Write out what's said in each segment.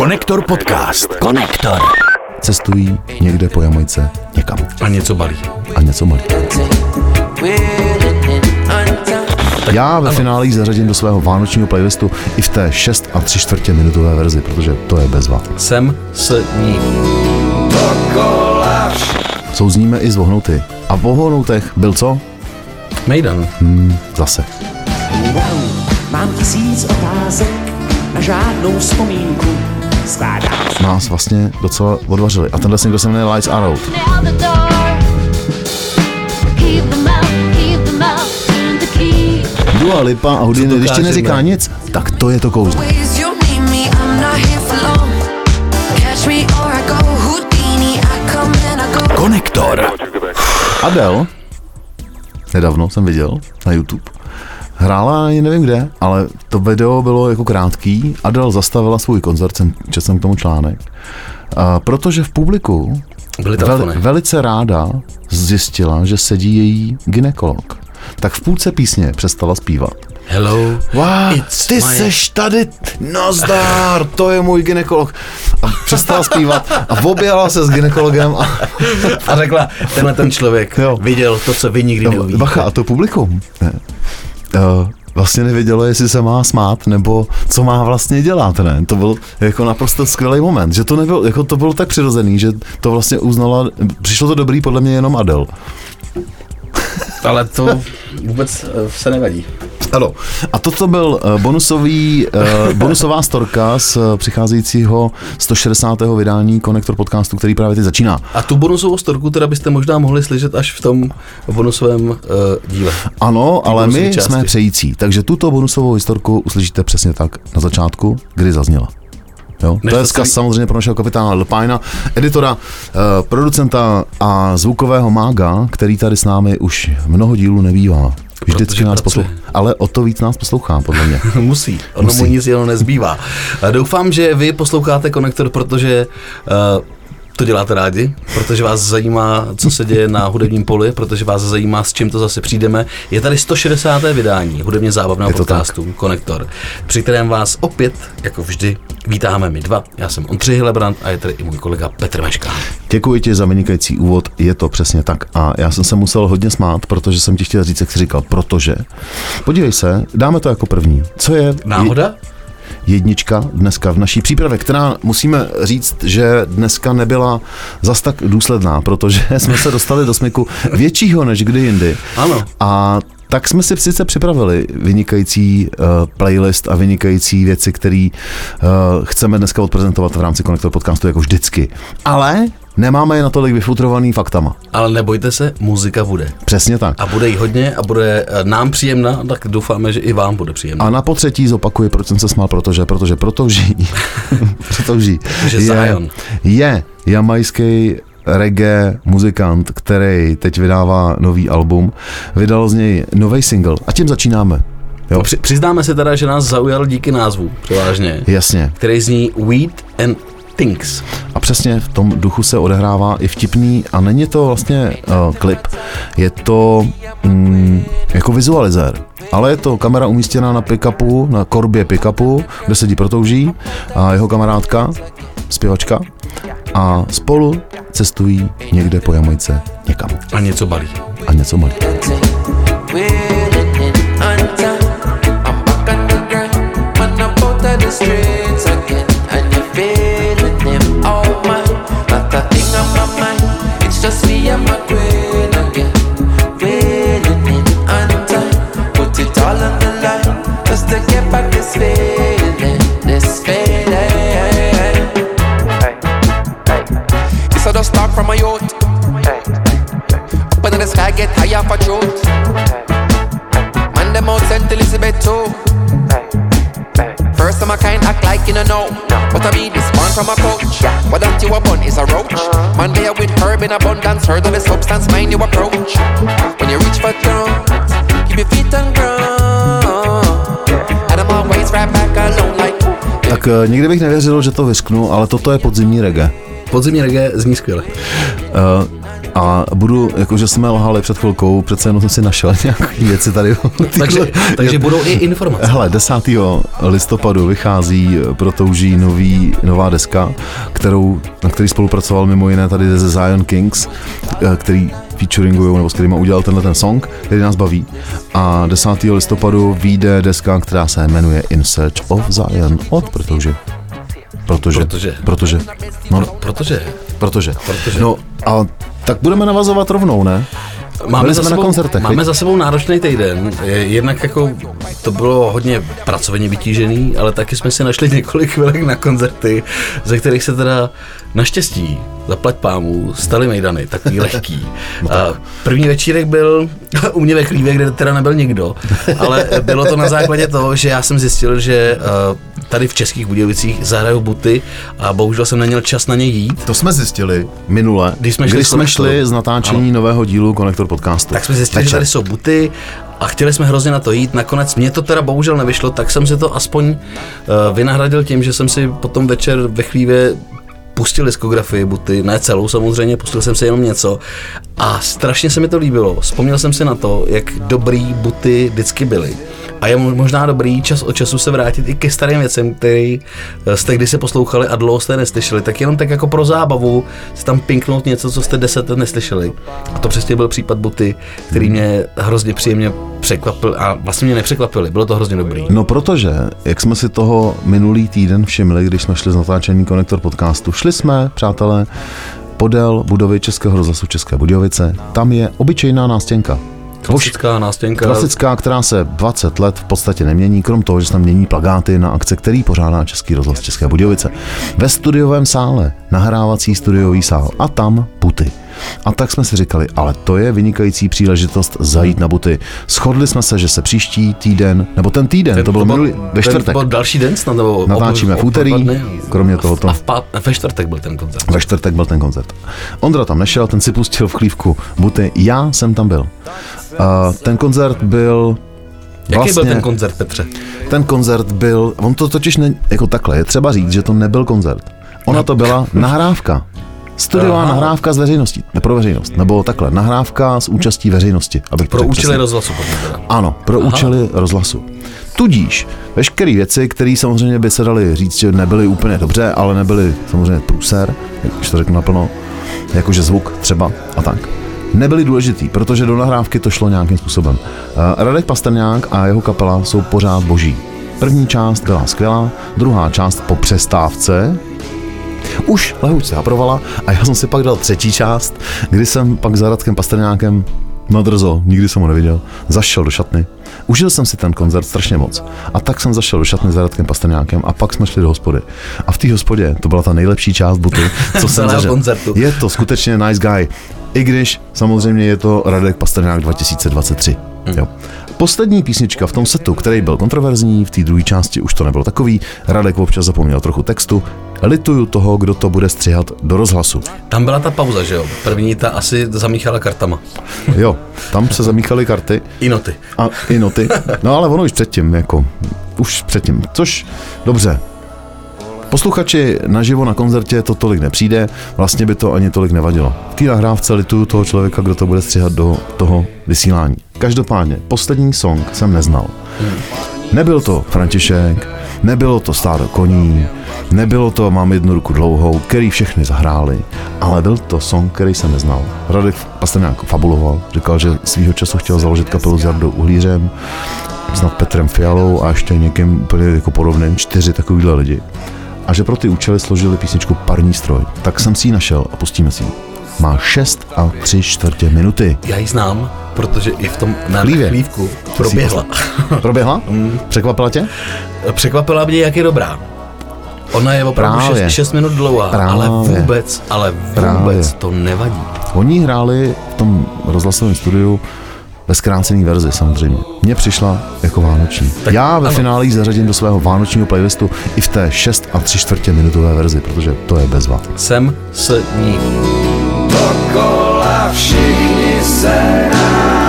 Konektor podcast. Konektor. cestují někde po Jamajce někam A něco balí. a něco malý. Já ve finále ji zařadím do svého vánočního playlistu i v té 6 a 3 čtvrtě minutové verzi, protože to je bezva. Jsem s ní. Souzníme i z vohnouty. A v vohnoutech byl co? Mejdan. Hmm, zase. Mám tisíc otázek a žádnou vzpomínku. Nás vlastně docela odvařili. A tenhle single se jmenuje Lights Are Out. Dua Lipa a Houdini, když ti neříká nic, tak to je to kouzlo. Konektor. Adele, nedávno jsem viděl na YouTube, hrála ani nevím kde, ale to video bylo jako krátký. Adele zastavila svůj koncert, jsem, četl jsem k tomu článek, a protože v publiku Byly vel, velice ráda zjistila, že sedí její ginekolog. Tak v půlce písně přestala zpívat. Hello. Wow, It's ty my- seš tady, nazdar, to je můj ginekolog. A přestala zpívat a objela se s ginekologem a A řekla, tenhle ten člověk Jo. viděl to, co vy nikdy No, neuvidíte. bacha, a to publikum ne, vlastně nevědělo, jestli se má smát, nebo co má vlastně dělat, ne? To byl jako naprosto skvělý moment, že to nebylo, jako to bylo tak přirozený, že to vlastně uznala, přišlo to dobrý podle mě jenom Adele. Ale to vůbec eh, se nevadí. Ano. A toto byl eh, bonusový, eh, bonusová storka z eh, přicházejícího 160. vydání Konektor podcastu, který právě teď začíná. A tu bonusovou storku teda byste možná mohli slyšet až v tom bonusovém uh, díle. Ano, ale my části. jsme přející, takže tuto bonusovou historku uslyšíte přesně tak na začátku, kdy zazněla. Jo? Než to je vzkaz celý- samozřejmě pro našeho kapitána Lpajna, editora, eh, producenta a zvukového mága, který tady s námi už mnoho dílů nebývá. Vždycky nás poslouchá, ale o to víc nás poslouchá, podle mě. Musí, ono Musí. mu nic jiného nezbývá. Doufám, že vy posloucháte Konektor, protože uh, to děláte rádi, protože vás zajímá, co se děje na hudebním poli, protože vás zajímá, s čím to zase přijdeme. Je tady 160. vydání hudebně zábavného Je podcastu Konektor, při kterém vás opět, jako vždy, vítáme my dva. Já jsem Ondřej Hillebrand a je tady i můj kolega Petr Meška. Děkuji ti za vynikající úvod, je to přesně tak. A já jsem se musel hodně smát, protože jsem ti chtěl říct, jak jsi říkal, protože. Podívej se, dáme to jako první. Co je Náhoda? Jednička dneska v naší přípravě, která musíme říct, že dneska nebyla zas tak důsledná, protože jsme se dostali do smyku většího než kdy jindy. Ano. A tak jsme si sice připravili vynikající uh, playlist a vynikající věci, které uh, chceme dneska odprezentovat v rámci Konektor podcastu jako vždycky. Ale nemáme je natolik vyfutrovaný faktama. Ale nebojte se, muzika bude. Přesně tak. A bude jí hodně a bude eh, nám příjemná, tak doufáme, že i vám bude příjemná. A na potřetí zopakuji, proč jsem se smál, protože, protože protouží, protouží Protože je, Zion. je jamajský reggae muzikant, který teď vydává nový album, vydal z něj nový single a tím začínáme. Jo, Při, přiznáme se teda, že nás zaujal díky názvu, převážně, jasně. který zní Weed and Things. A přesně v tom duchu se odehrává i vtipný a není to vlastně uh, klip, je to mm, jako vizualizér. Ale je to kamera umístěná na pick-upu, na korbě pick-upu, kde sedí protouží a jeho kamarádka, zpěvačka a spolu cestují někde po Jamajce někam A něco balí. a něco malý. Waiting from a coach. What that you upon is a roach. Man, there with herb in abundance. Heard of the substance, mind you approach. When you reach for throne, keep your feet on ground. And I'm always right back alone, like. Tak eh, nikdy bych nevěřil, že to vysknu, ale toto je podzimní reggae. Podzimní reggae zní skvěle. Uh, A budu, jakože jsme lhali před chvilkou, přece jenom jsem si našel nějaké věci tady. Takže, takže budou i informace. Hele, 10. listopadu vychází pro Touží nový, nová deska, kterou, na který spolupracoval mimo jiné tady ze Zion Kings, eh, který featuringují, nebo s kterýma udělal tenhle ten song, který nás baví. A 10. listopadu vyjde deska, která se jmenuje In Search of Zion od Protouži. Protože, Protože. protože, no, Protože protože, Protože. no a tak budeme navazovat rovnou, ne? Máme za, na sebou, koncertech, máme viď? za sebou náročný týden. Je- Jednak jako to bylo hodně pracovně vytížený, ale taky jsme si našli několik chvilek na koncerty, ze kterých se teda naštěstí, zaplať pámu, staly mejdany, takový lehký. No A první večírek byl u mě ve chlívě, kde teda nebyl nikdo, ale bylo to na základě toho, že já jsem zjistil, že eh, tady v Českých Budějovicích zahrajou buty a bohužel jsem neměl čas na ně jít. To jsme zjistili minule, Když jsme šli když z jsme šli z natáčení nového dílu Konektor podcastu. Tak jsme zjistili, že Večer. tady jsou buty a chtěli jsme hrozně na to jít. Nakonec mě to teda bohužel nevyšlo, tak jsem si to aspoň uh, vynahradil tím, že jsem si potom večer ve chvíli pustil diskografii buty, ne celou samozřejmě, pustil jsem si jenom něco a strašně se mi to líbilo. Vzpomněl jsem si na to, jak dobrý buty vždycky byly. A je mo- možná dobrý čas od času se vrátit i ke starým věcem, který eh, jste kdysi poslouchali a dlouho jste neslyšeli. Tak jenom tak jako pro zábavu si tam pinknout něco, co jste deset let neslyšeli. A to přesně byl případ Buty, který mě hrozně příjemně překvapil a vlastně mě nepřekvapili. Bylo to hrozně dobrý. No protože, jak jsme si toho minulý týden všimli, když jsme šli z natáčení Konektor podcastu, šli jsme, přátelé, podél budovy Českého rozhlasu České Budějovice. Tam je obyčejná nástěnka. Klasická nástěnka. Klasická, která se 20 let v podstatě nemění, krom toho, že se tam mění plagáty na akce, který pořádá Český rozhlas České Budějovice. Ve studiovém sále, nahrávací studiový sál a tam puty. A tak jsme si říkali, ale to je vynikající příležitost zajít na buty. Shodli jsme se, že se příští týden, nebo ten týden, to bylo minulý, ve čtvrtek, byl další den snad, nebo natáčíme v úterý, kromě tohoto. A v pát, ve čtvrtek byl ten koncert. Ve čtvrtek byl ten koncert. Ondra tam nešel, ten si pustil v chlívku buty, já jsem tam byl. Uh, ten koncert byl Jaký vlastně, byl ten koncert, Petře? ten koncert byl, on to totiž ne, jako takhle, je třeba říct, že to nebyl koncert. Ona to byla nahrávka. Studiová Aha. nahrávka s veřejností, ne pro veřejnost, nebo takhle, nahrávka s účastí veřejnosti. Abych Pro účely přesně. rozhlasu teda. Ano, pro Aha. účely rozhlasu. Tudíž veškeré věci, které samozřejmě by se daly říct, že nebyly úplně dobře, ale nebyly samozřejmě průser, když to řeknu naplno, jakože zvuk třeba a tak. Nebyly důležitý, protože do nahrávky to šlo nějakým způsobem. Eh, Radek Pastrňák a jeho kapela jsou pořád boží. První část byla skvělá, druhá část po přestávce už lehoučce haprovala a já jsem si pak dal třetí část, kdy jsem pak za Radkem Pastrňákem nadrzo, nikdy jsem ho neviděl, zašel do šatny. Užil jsem si ten koncert strašně moc. A tak jsem zašel do šatny za Radkem Pastrňákem a pak jsme šli do hospody. A v té hospodě to byla ta nejlepší část buty, co jsem zažil. koncertu. Je to skutečně nice guy. I když samozřejmě je to Radek Pastrňák 2023. Hmm. Jo. Poslední písnička v tom setu, který byl kontroverzní, v té druhé části už to nebylo takový. Radek občas zapomněl trochu textu. Lituju toho, kdo to bude střihat do rozhlasu. Tam byla ta pauza, že jo? První ta asi zamíchala kartama. Jo, tam se zamíchaly karty I noty. a i noty. No ale ono už předtím, jako, už předtím. Což, dobře, Posluchači naživo na koncertě to tolik nepřijde, vlastně by to ani tolik nevadilo. V té nahrávce lituju toho člověka, kdo to bude stříhat do toho vysílání. Každopádně, poslední song jsem neznal. Nebyl to František, nebylo to Stádo koní, nebylo to Mám jednu ruku dlouhou, který všechny zahráli, ale byl to song, který jsem neznal. Radek Pastrňák fabuloval, říkal, že svýho času chtěl založit kapelu s Jardou Uhlířem, snad Petrem Fialou a ještě někým úplně jako podobným, čtyři takovýhle lidi. A že pro ty účely složili písničku Parní stroj. Tak jsem si ji našel a pustíme si ji. Má 6 a 3 čtvrtě minuty. Já ji znám, protože i v tom na Chlívě. chlívku proběhla. Proběhla? Překvapila tě? Překvapila mě, jak je dobrá. Ona je opravdu Právě. 6, 6 minut dlouhá, Právě. ale vůbec, ale vůbec Právě. to nevadí. Oni hráli v tom rozhlasovém studiu ve zkrácené verzi samozřejmě. Mně přišla jako vánoční. Tak Já ve ano. finále ji zařadím do svého vánočního playlistu i v té 6 a 3 čtvrtě minutové verzi, protože to je bezva. Jsem s ní. Dokola všichni se na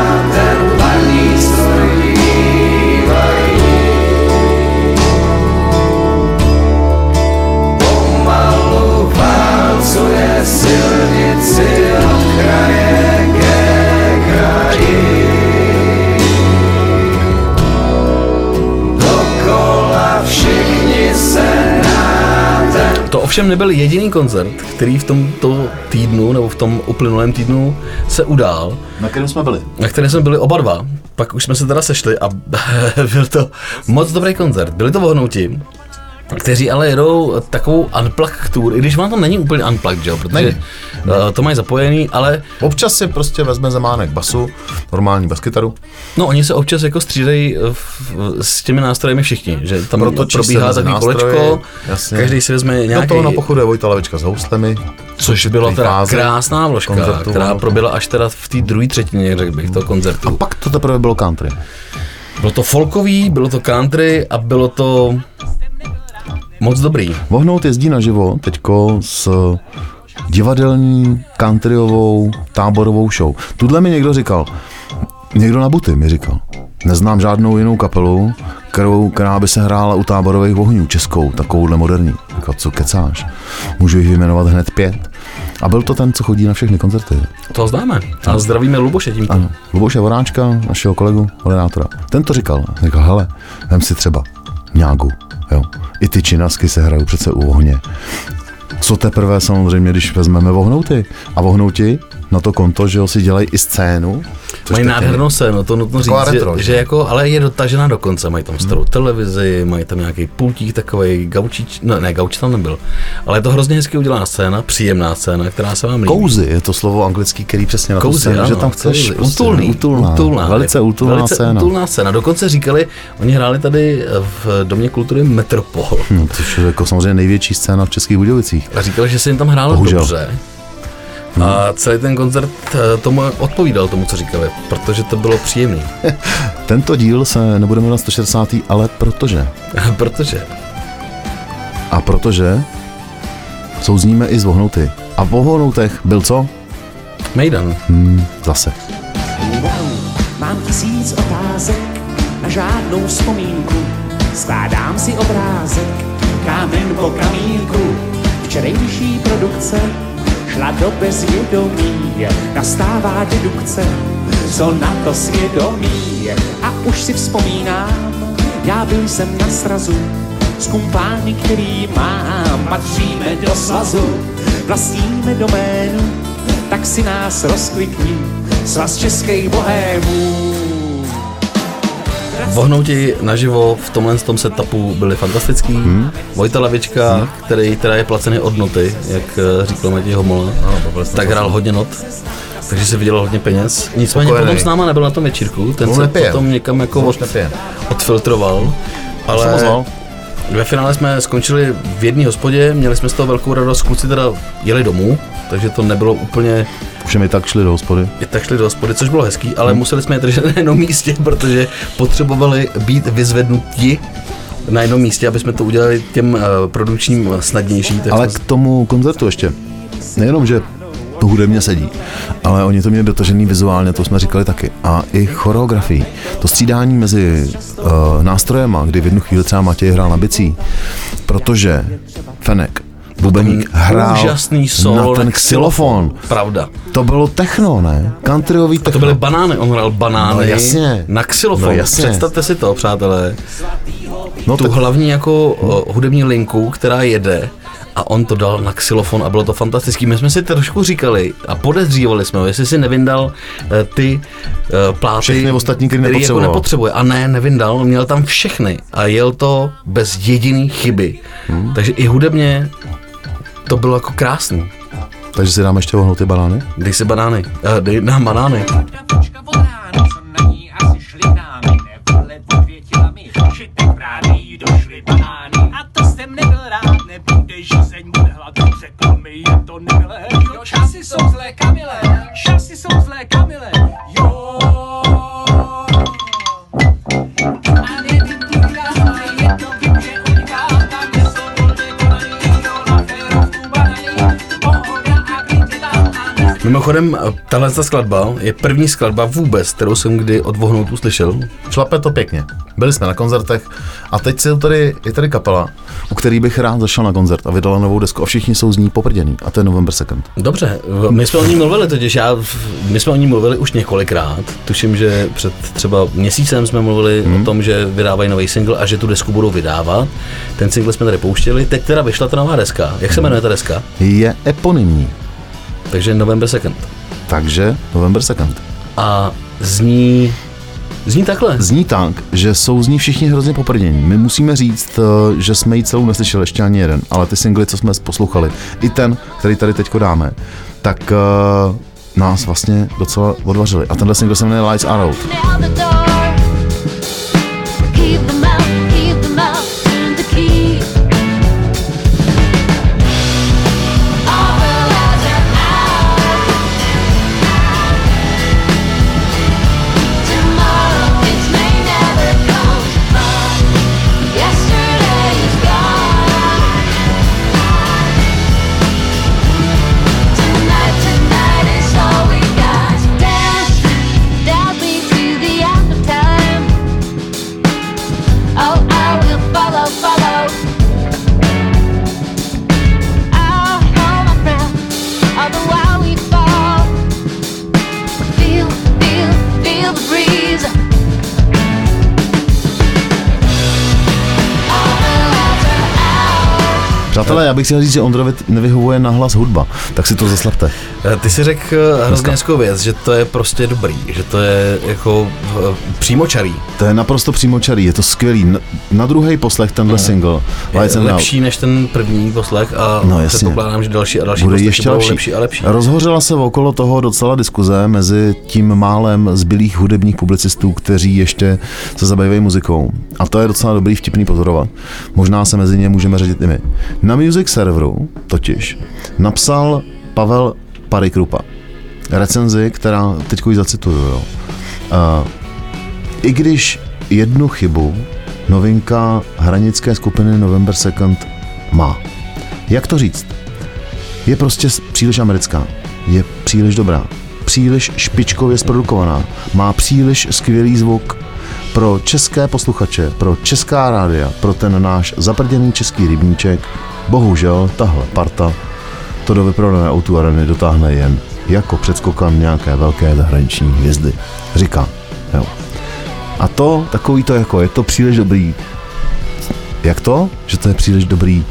ovšem nebyl jediný koncert, který v tomto týdnu nebo v tom uplynulém týdnu se udál, Na kterém jsme byli? na které jsme byli oba dva. Pak už jsme se teda sešli a byl to moc dobrý koncert. Byli to vohnouti, kteří ale jedou takovou unplugged tour, i když vám to není úplně unplugged, že jo, protože Není. uh, to mají zapojený, ale Občas si prostě vezme zemánek basu, normální baskytaru, no oni se občas jako střídají v- s těmi nástrojemi všichni, že tam Protočí probíhá takový nástroji, kolečko, jasně. každý si vezme do nějaký, toho napochoduje Vojta Lavička s houslemi, což byla teda krásná vložka, koncertu, která ano. proběhla až teda v té druhé třetině, řekl bych, toho koncertu. A pak to teprve bylo country. Bylo to folkový, bylo to country a bylo to moc dobrý. Vohnout jezdí naživo teďko s divadelní countryovou táborovou show. Tudle mi někdo říkal, někdo na buty mi říkal, neznám žádnou jinou kapelu, kterou, která by se hrála u táborových ohňů, českou, takovouhle moderní. Říkal, co kecáš? Můžu jich vyjmenovat hned pět. A byl to ten, co chodí na všechny koncerty. To známe. A zdravíme Luboše tímto. Ano, Luboše Voráčka, našeho kolegu, moderátora. Ten to říkal. Říkal, hele, vem si třebaŇágu, jo. I ty činasky se hrajou přece u ohně. Co teprve samozřejmě, když vezmeme vohnouty. A vohnouti na to konto, že jo, si dělají i scénu. Mají nádhernou scénu, to nutno říct, Taková retro, že, že? jako, ale je dotažená do konce, mají tam starou televizi, mají tam nějaký pultík takový, gaučíč, no ne, gauč tam nebyl, ale je to hrozně hezky udělaná scéna, příjemná scéna, která se vám líbí. Kouzy je to slovo anglický, který přesně na to Kouzy, scénu, ano, že tam chceš kouzy. prostě, utulný, utulná, utulná, velice utulná velice scéna. utulná scéna. Dokonce říkali, oni hráli tady v Domě kultury Metropol No, což je jako samozřejmě největší scéna v Českých Budějovicích. a říkali, že se jim tam hrálo Bohužel. dobře. A celý ten koncert eh, tomu odpovídal tomu, co říkali, protože to bylo příjemný. Tento díl se nebude jmenovat 160. ale protože. protože A protože souzníme i z vohnouty. A v vohnoutech byl co? Mejdan. Hmm, zase. Wow, mám tisíc otázek na žádnou vzpomínku. Skládám si obrázek, kámen po kamínku. Včerejší produkce šla do bezvědomí. Nastává dedukce, co na to svědomí. A už si vzpomínám, já byl jsem na srazu s kumpány, který mám. Patříme do svazu, vlastníme doménu, tak si nás rozklikni, svaz českých bohémů. Vohnouti naživo v tomhle tom setupu byli fantastický. Hmm. Vojta Lavička, hmm. který teda je placený od noty, jak eh, říkal Matěj Homola, tak hrál hodně not. Takže si vydělal hodně peněz. Nicméně Spokojený. potom s náma nebyl na tom večírku, ten On se nepije. potom někam jako od, odfiltroval. Ale. Ve finále jsme skončili v jedné hospodě, měli jsme z toho velkou radost, kluci teda jeli domů, takže to nebylo úplně Už mi tak šli do hospody. i tak šli do hospody, což bylo hezký, ale museli jsme je držet na jednom místě, protože potřebovali být vyzvednuti na jednom místě, aby jsme to udělali těm uh, produkčním snadnější. Ale k tomu koncertu ještě. Nejenom, že to hudebně sedí, ale oni to měli dotažený vizuálně, to jsme říkali taky. A i choreografii. To střídání mezi uh, nástrojema, kdy v jednu chvíli třeba Matěj hrál na bicí, protože Fenek, bubeník, hrál úžasný solo na ten xylofon. Pravda. To bylo techno, ne? Countryový techno. To byly banány, on hrál banány No jasně. na xylofon. No jasně. Představte si to, přátelé. no, Tu tak, hlavní jako uh, hudební linku, která jede a on to dal na xylofon a bylo to fantastický. My jsme si trošku říkali a podezřívali jsme ho, jestli si nevyndal uh, ty uh, pláty, Všechny ostatní, který jako nepotřeboval. nepotřebuje. A ne, nevyndal, on měl tam všechny a jel to bez jediný chyby. Hmm. Takže i hudebně to bylo jako krásný. takže si dáme ještě ohnout ty banány? Dej si banány, uh, dej nám banány. Od časy jsou zlé, Kamile, časy jsou zlé, Kamile, Mimochodem, tahle ta skladba je první skladba vůbec, kterou jsem kdy od Vohnout uslyšel. Šlape to pěkně. Byli jsme na koncertech a teď jsou tady, je tady kapela, u který bych rád zašel na koncert a vydala novou desku a všichni jsou z ní poprděný a to je November Second. Dobře, my jsme o ní mluvili totiž, já, my jsme o ní mluvili už několikrát. Tuším, že před třeba měsícem jsme mluvili hmm. o tom, že vydávají nový single a že tu desku budou vydávat. Ten single jsme tady pouštěli, teď teda vyšla ta nová deska. Jak se jmenuje ta deska? Je eponymní, Takže November Second. takže November Second. A zní, zní takhle. Zní tak, že jsou z ní všichni hrozně poprdění. My musíme říct, eh, že jsme ji celou neslyšeli, ještě ani jeden, ale ty singly, co jsme poslouchali, i ten, který tady teďko dáme, tak uh, nás vlastně docela odvařili. A tenhle single se jmenuje Lights Are Out. Přátelé, já bych chtěl říct, že Ondrovi nevyhovuje na hlas hudba, tak si to zaslabte. Eh, Ty si řekl eh, hrozně hezkou věc, že to je prostě dobrý, že to je jako eh, přímočarý. To je naprosto přímočarý, je to skvělý. Na, na druhý poslech tenhle single, Lights Je and Out, lepší než ten první poslech a No, předpokládám, že další a další bude ještě lepší. lepší a lepší. Rozhořela se okolo toho docela diskuze mezi tím málem zbylých hudebních publicistů, kteří ještě se zabývají muzikou. A to je docela dobrý vtipný pozorovat. Možná se mezi ně můžeme řadit i my. Na Music serveru totiž napsal Pavel Parikrupa recenzi, která teď ji zacituju. Jo. Uh, I když jednu chybu novinka hranické skupiny November Second má. Jak to říct? je prostě příliš americká, je příliš dobrá, příliš špičkově zprodukovaná, má příliš skvělý zvuk pro české posluchače, pro česká rádia, pro ten náš zaprděný český rybníček. Bohužel tahle parta to do vyprodané autu areny dotáhne jen jako předskokan nějaké velké zahraniční hvězdy. Říká, jo. A to, takový to jako, je to příliš dobrý. Jak to? Že to je příliš dobrý?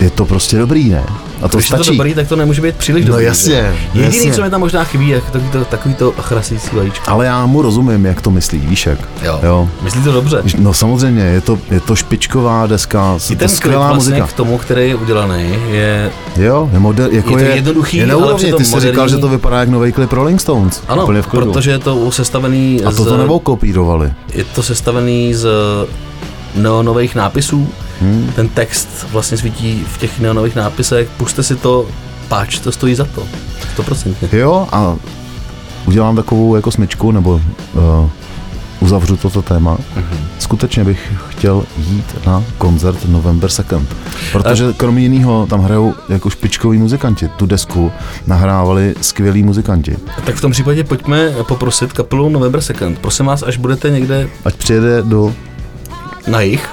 Je to prostě dobrý, ne? A to Když je to stačí. dobrý, tak to nemůže být příliš No dobrý. jasně, že? Jediný, jasně. co mi tam možná chybí, je takový to, takový to chrasící vajíčko. Ale já mu rozumím, jak to myslí, víš jak? Jo. jo. Myslí to dobře. No samozřejmě, je to, je to špičková deska, I je to ten klip skvělá vlastně muzika. k tomu, který je udělaný, je Jo, je, moder, jako Je je, to jednoduchý, je na ale úrovni. přitom Ty jsi říkal, moderní. že to vypadá jak nový klip Rolling Stones. ano, Úplně v klidu. protože je to sestavený A to to nebo kopírovali. je to sestavený z neonových nápisů. Hmm. Ten text vlastně svítí v těch neonových nápisech. Puste si to, páč, to stojí za to. 100%. Jo, a udělám takovou jako smyčku, nebo uh, uzavřu toto téma. Mhm. Mm-hmm. Skutečně bych chtěl jít na koncert November Second. Protože kromě jiného tam hrajou jako špičkoví muzikanti. Tu desku nahrávali skvělí muzikanti. Tak v tom případě pojďme poprosit kapelu November Second. Prosím vás, až budete někde Ať přijede do, na jich,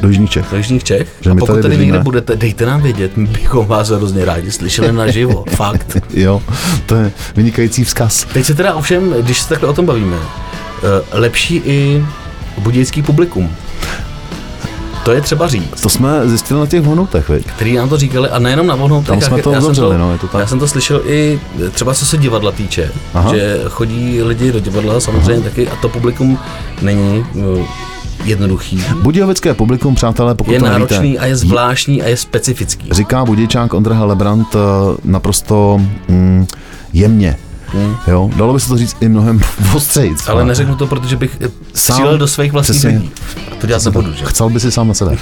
do Jižních Čech. do Jižních Čech, Že a pokud tady tady někde budete, dejte nám vědět, my bychom vás hrozně rádi slyšeli naživo. Fakt. Jo, to je vynikající vzkaz. Teď se teda ovšem, když se takhle o tom bavíme, eh, lepší i budějický publikum. To je třeba říct, To jsme zjistili na těch honutech, viď? který nám to říkali a nejenom na vohnout. Tam jsme to uzavřeli, no, je to tak. Já jsem to slyšel i eh, třeba co se divadla týče, Aha. že chodí lidi do divadla samozřejmě taky a to publikum není eh, jednoduchý. Budějovické publikum, přátelé, pokud Je to náročný nevíte, a je zvláštní a je specifický. říká budějčák Ondra Helebrant eh, naprosto mm, jemně. Hmm. Jo, dalo by se to říct i mnohem ostřejc. Ale neřeknu to, protože bych eh, Sám- do svých vlastních přesně. lidí. A to dělat nebudu, že? Chcel by si sám na sebe.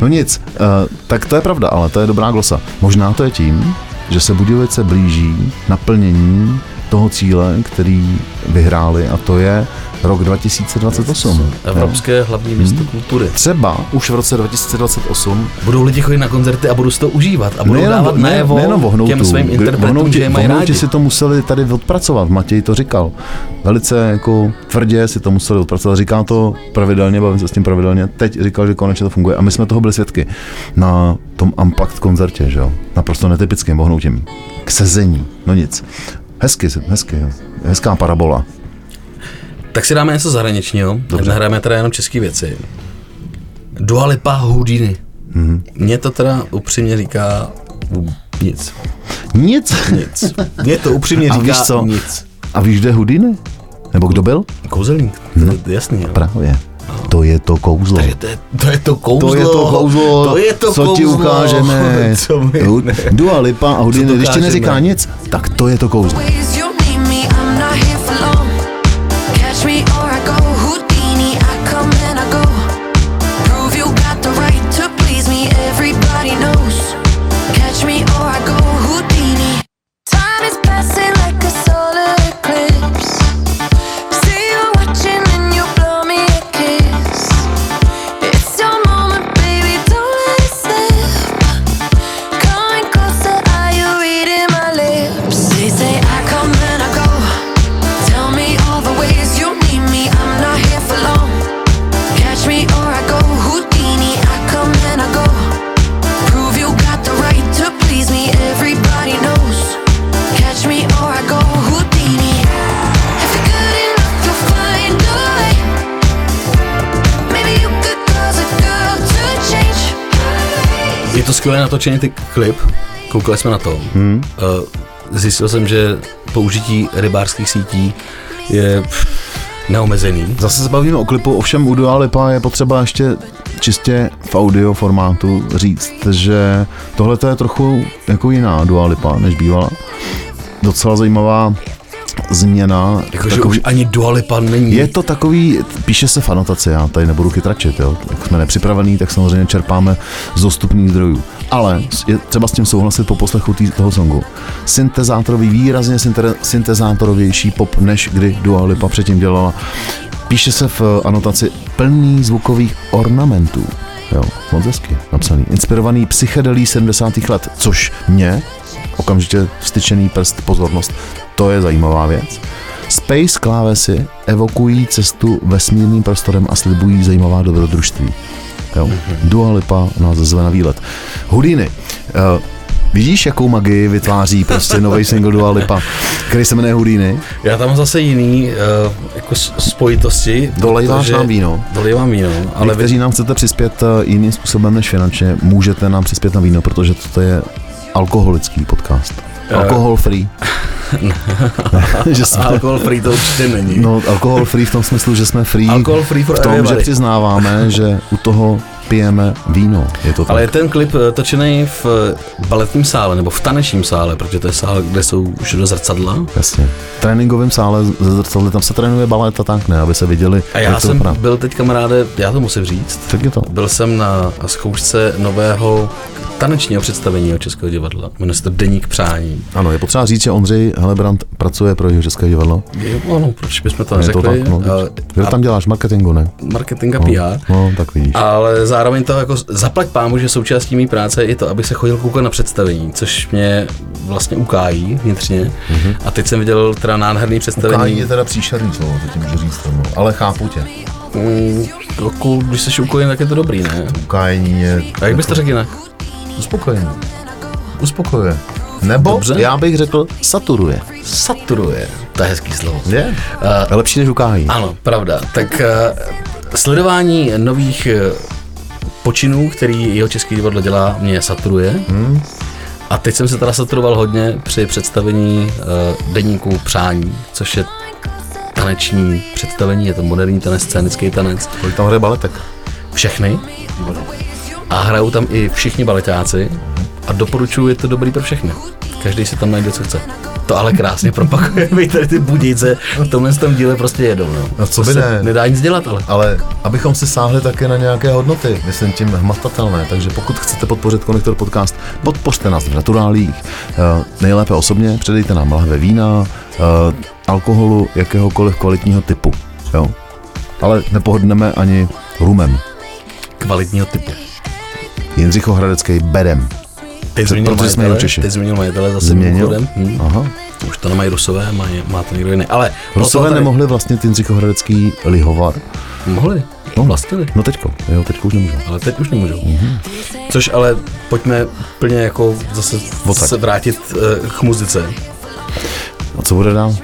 No nic, uh, tak to je pravda, ale to je dobrá glosa. Možná to je tím, že se Budějovice blíží naplnění toho cíle, který vyhráli a to je rok 2028. Evropské hlavní město kultury. Třeba už v roce 2028 Budou lidi chodit na koncerty a budou si to užívat a budou nejenom, dávat ne, najevo nejenom vohnoutu, těm svým interpretům, vohnouti- že je mají rádi. si to museli tady odpracovat, Matěj to říkal. Velice jako tvrdě si to museli odpracovat, říká to pravidelně, bavím se s tím pravidelně, teď říkal, že konečně to funguje. A my jsme toho byli svědky. Na tom Unplugged koncertě, že jo, naprosto netypickým vohnoutím, k sezení, no nic. Hezky, hezky, jo. hezká parabola. Tak si dáme něco zahraničního, Dobře. nehráme teda jenom české věci. Dua Lipa Houdini. Mhm. Mm-hmm. Mně to teda upřímně říká nic. Nic. Nic. Mně to upřímně A říká víš co? nic. A víš, kde Houdini? Nebo kdo byl? Kouzelník, je jasný. Jo. Právě. To je to kouzlo. Takže to je, to je to kouzlo. To je to kouzlo, to je to co kouzlo. ti ukážeme. Co my, Hu- Dua Lipa a Houdini, když ti neříká nic, tak to je to kouzlo. Skvěle natočený ty klip, koukali jsme na to. Hmm. Uh, zjistil jsem, že použití rybářských sítí je neomezený. Zase se bavíme o klipu, ovšem u Dua Lipa je potřeba ještě čistě v audio formátu říct, že tohle je trochu jako jiná Dua Lipa, než bývala. Docela zajímavá změna. Jakože už ani Dua Lipa není. Je to takový, píše se v anotaci, já tady nebudu chytračit, jo. Jak jsme nepřipravení, tak samozřejmě čerpáme z dostupných zdrojů. Ale je třeba s tím souhlasit po poslechu tý, toho songu. Syntezátorový, výrazně synte, syntezátorovější pop, než kdy Dua Lipa předtím dělala. Píše se v anotaci plný zvukových ornamentů. Jo, moc hezky napsaný. Inspirovaný psychedelí 70. let, což mě okamžitě vstyčený prst, pozornost, to je zajímavá věc. Space klávesy evokují cestu vesmírným prostorem a slibují zajímavá dobrodružství. Jo. Dua Lipa nás zve na výlet. Houdini. Uh, vidíš, jakou magii vytváří prostě nový single Dua Lipa, který se jmenuje Houdini? Já tam zase jiný uh, jako spojitosti. Dolejváš nám víno. Dolejvám víno, Ale ale vy, kteří nám chcete přispět eh, jiným způsobem než finančně, můžete nám přispět na víno, protože toto je alkoholický podcast. Alkohol free. že jsme, alkohol free to určitě není. no, alkohol free v tom smyslu, že jsme free Alkohol free for v tom, že everybody. přiznáváme, že u toho pijeme víno. Je to tak. Ale je ten klip eh, točený v eh, baletním sále, nebo v tanečním sále, protože to je sál, kde jsou všude zrcadla. Jasně. V tréninkovém sále ze zrcadly, tam se trénuje balet a tak ne, aby se viděli, A já to jsem vypadá. byl teď kamaráde, já to musím říct, Tak je to. byl jsem na zkoušce nového tanečního představení Českého divadla. Jmenuje se to Deník přání. Ano, je potřeba říct, že Ondřej Helebrant pracuje pro Jihočeské divadlo. Jo, ano, proč bychom to Je neřekli? to tak, no. Eh, Kdo tam děláš marketingu, ne? marketing a No, PR. no, tak vidíš. Ale zároveň to jako zaplať pámu, že součástí mé práce je to, abych se chodil koukat na představení, což mě vlastně ukájí vnitřně. Mm-hmm. A teď jsem viděl teda nádherný představení. teda příšerný slovo, to ti můžu říct, no. ale chápu tě. Mm, jako, když jsi ukojený, tak je to dobrý, ne? Ukájení je... A jak bys to řekl jinak? Uspokojení. Uspokojuje. Nebo Dobře. já bych řekl saturuje. Saturuje. To je hezký slovo. Je? Uh, lepší než ukájí. Ano, pravda. Tak uh, sledování nových uh, počinů, který jeho český divadlo dělá, mě saturuje. Hmm. A teď jsem se teda saturoval hodně při představení uh, deníku Přání, což je taneční představení, je to moderní tanec, scénický tanec. Kolik tam hraje baletek? Všechny. A hrajou tam i všichni baletáci a doporučuji, je to dobrý pro všechny. Každý si tam najde, co chce. To ale krásně propakuje, vy tady ty budice v tomhle tom díle prostě jedou. No. No, co To by ne? Nedá nic dělat, ale. Ale abychom si sáhli také na nějaké hodnoty, myslím tím hmatatelné, takže pokud chcete podpořit Konektor Podcast, podpořte nás v naturálích, Eh, nejlépe osobně, předejte nám lahve vína, uh, alkoholu jakéhokoliv kvalitního typu. Jo. Ale nepohodneme ani rumem. Kvalitního typu. Jindřicho Hradecký bedem. Teď protože jsme majitele, Češi. teď změnil majitele zase Změnil? mimochodem. Hm. Aha. Už to nemají Rusové, má, má to někdo jiný. Ale Rusové tady- nemohli vlastně Jindřicho Hradecký lihovar. Mohli, no, vlastnili. No teďko, jo, teďko už nemůžu. Ale teď už nemůžou. Mhm. Mm-hmm. Což ale pojďme plně jako zase Odsaď. se vrátit uh, k muzice. A co bude dál?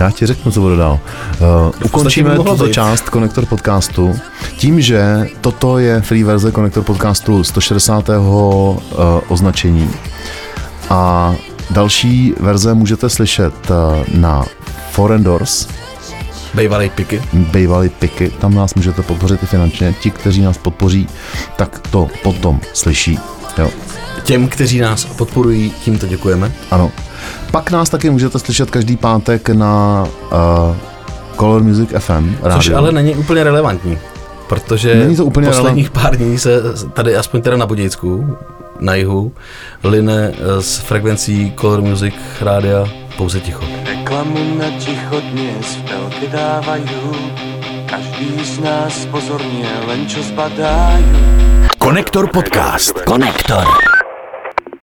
Já ti řeknu, co bude dál. Uh, ukončíme tuto být. část Konektor podcastu tím, že toto je free verze Konektor podcastu 160. Uh, označení. A další verze můžete slyšet uh, na Foreign Doors, Bejvalej piky. bývalý piky, tam nás můžete podpořit i finančně. Ti, kteří nás podpoří, tak to potom slyší. Jo. Těm, kteří nás podporují, tímto děkujeme. Ano. Pak nás taky můžete slyšet každý pátek na uh, Color Music FM. Což rádiu. ale není úplně relevantní. Protože Není to úplně posledních pár dní se tady, aspoň teda na Budějsku, na jihu, line eh, s frekvencí Color Music rádia pouze ticho. Reklamu na ticho dnes v telke dávajú Každý z nás pozorně len čo zbadajú Konektor podcast. Konektor.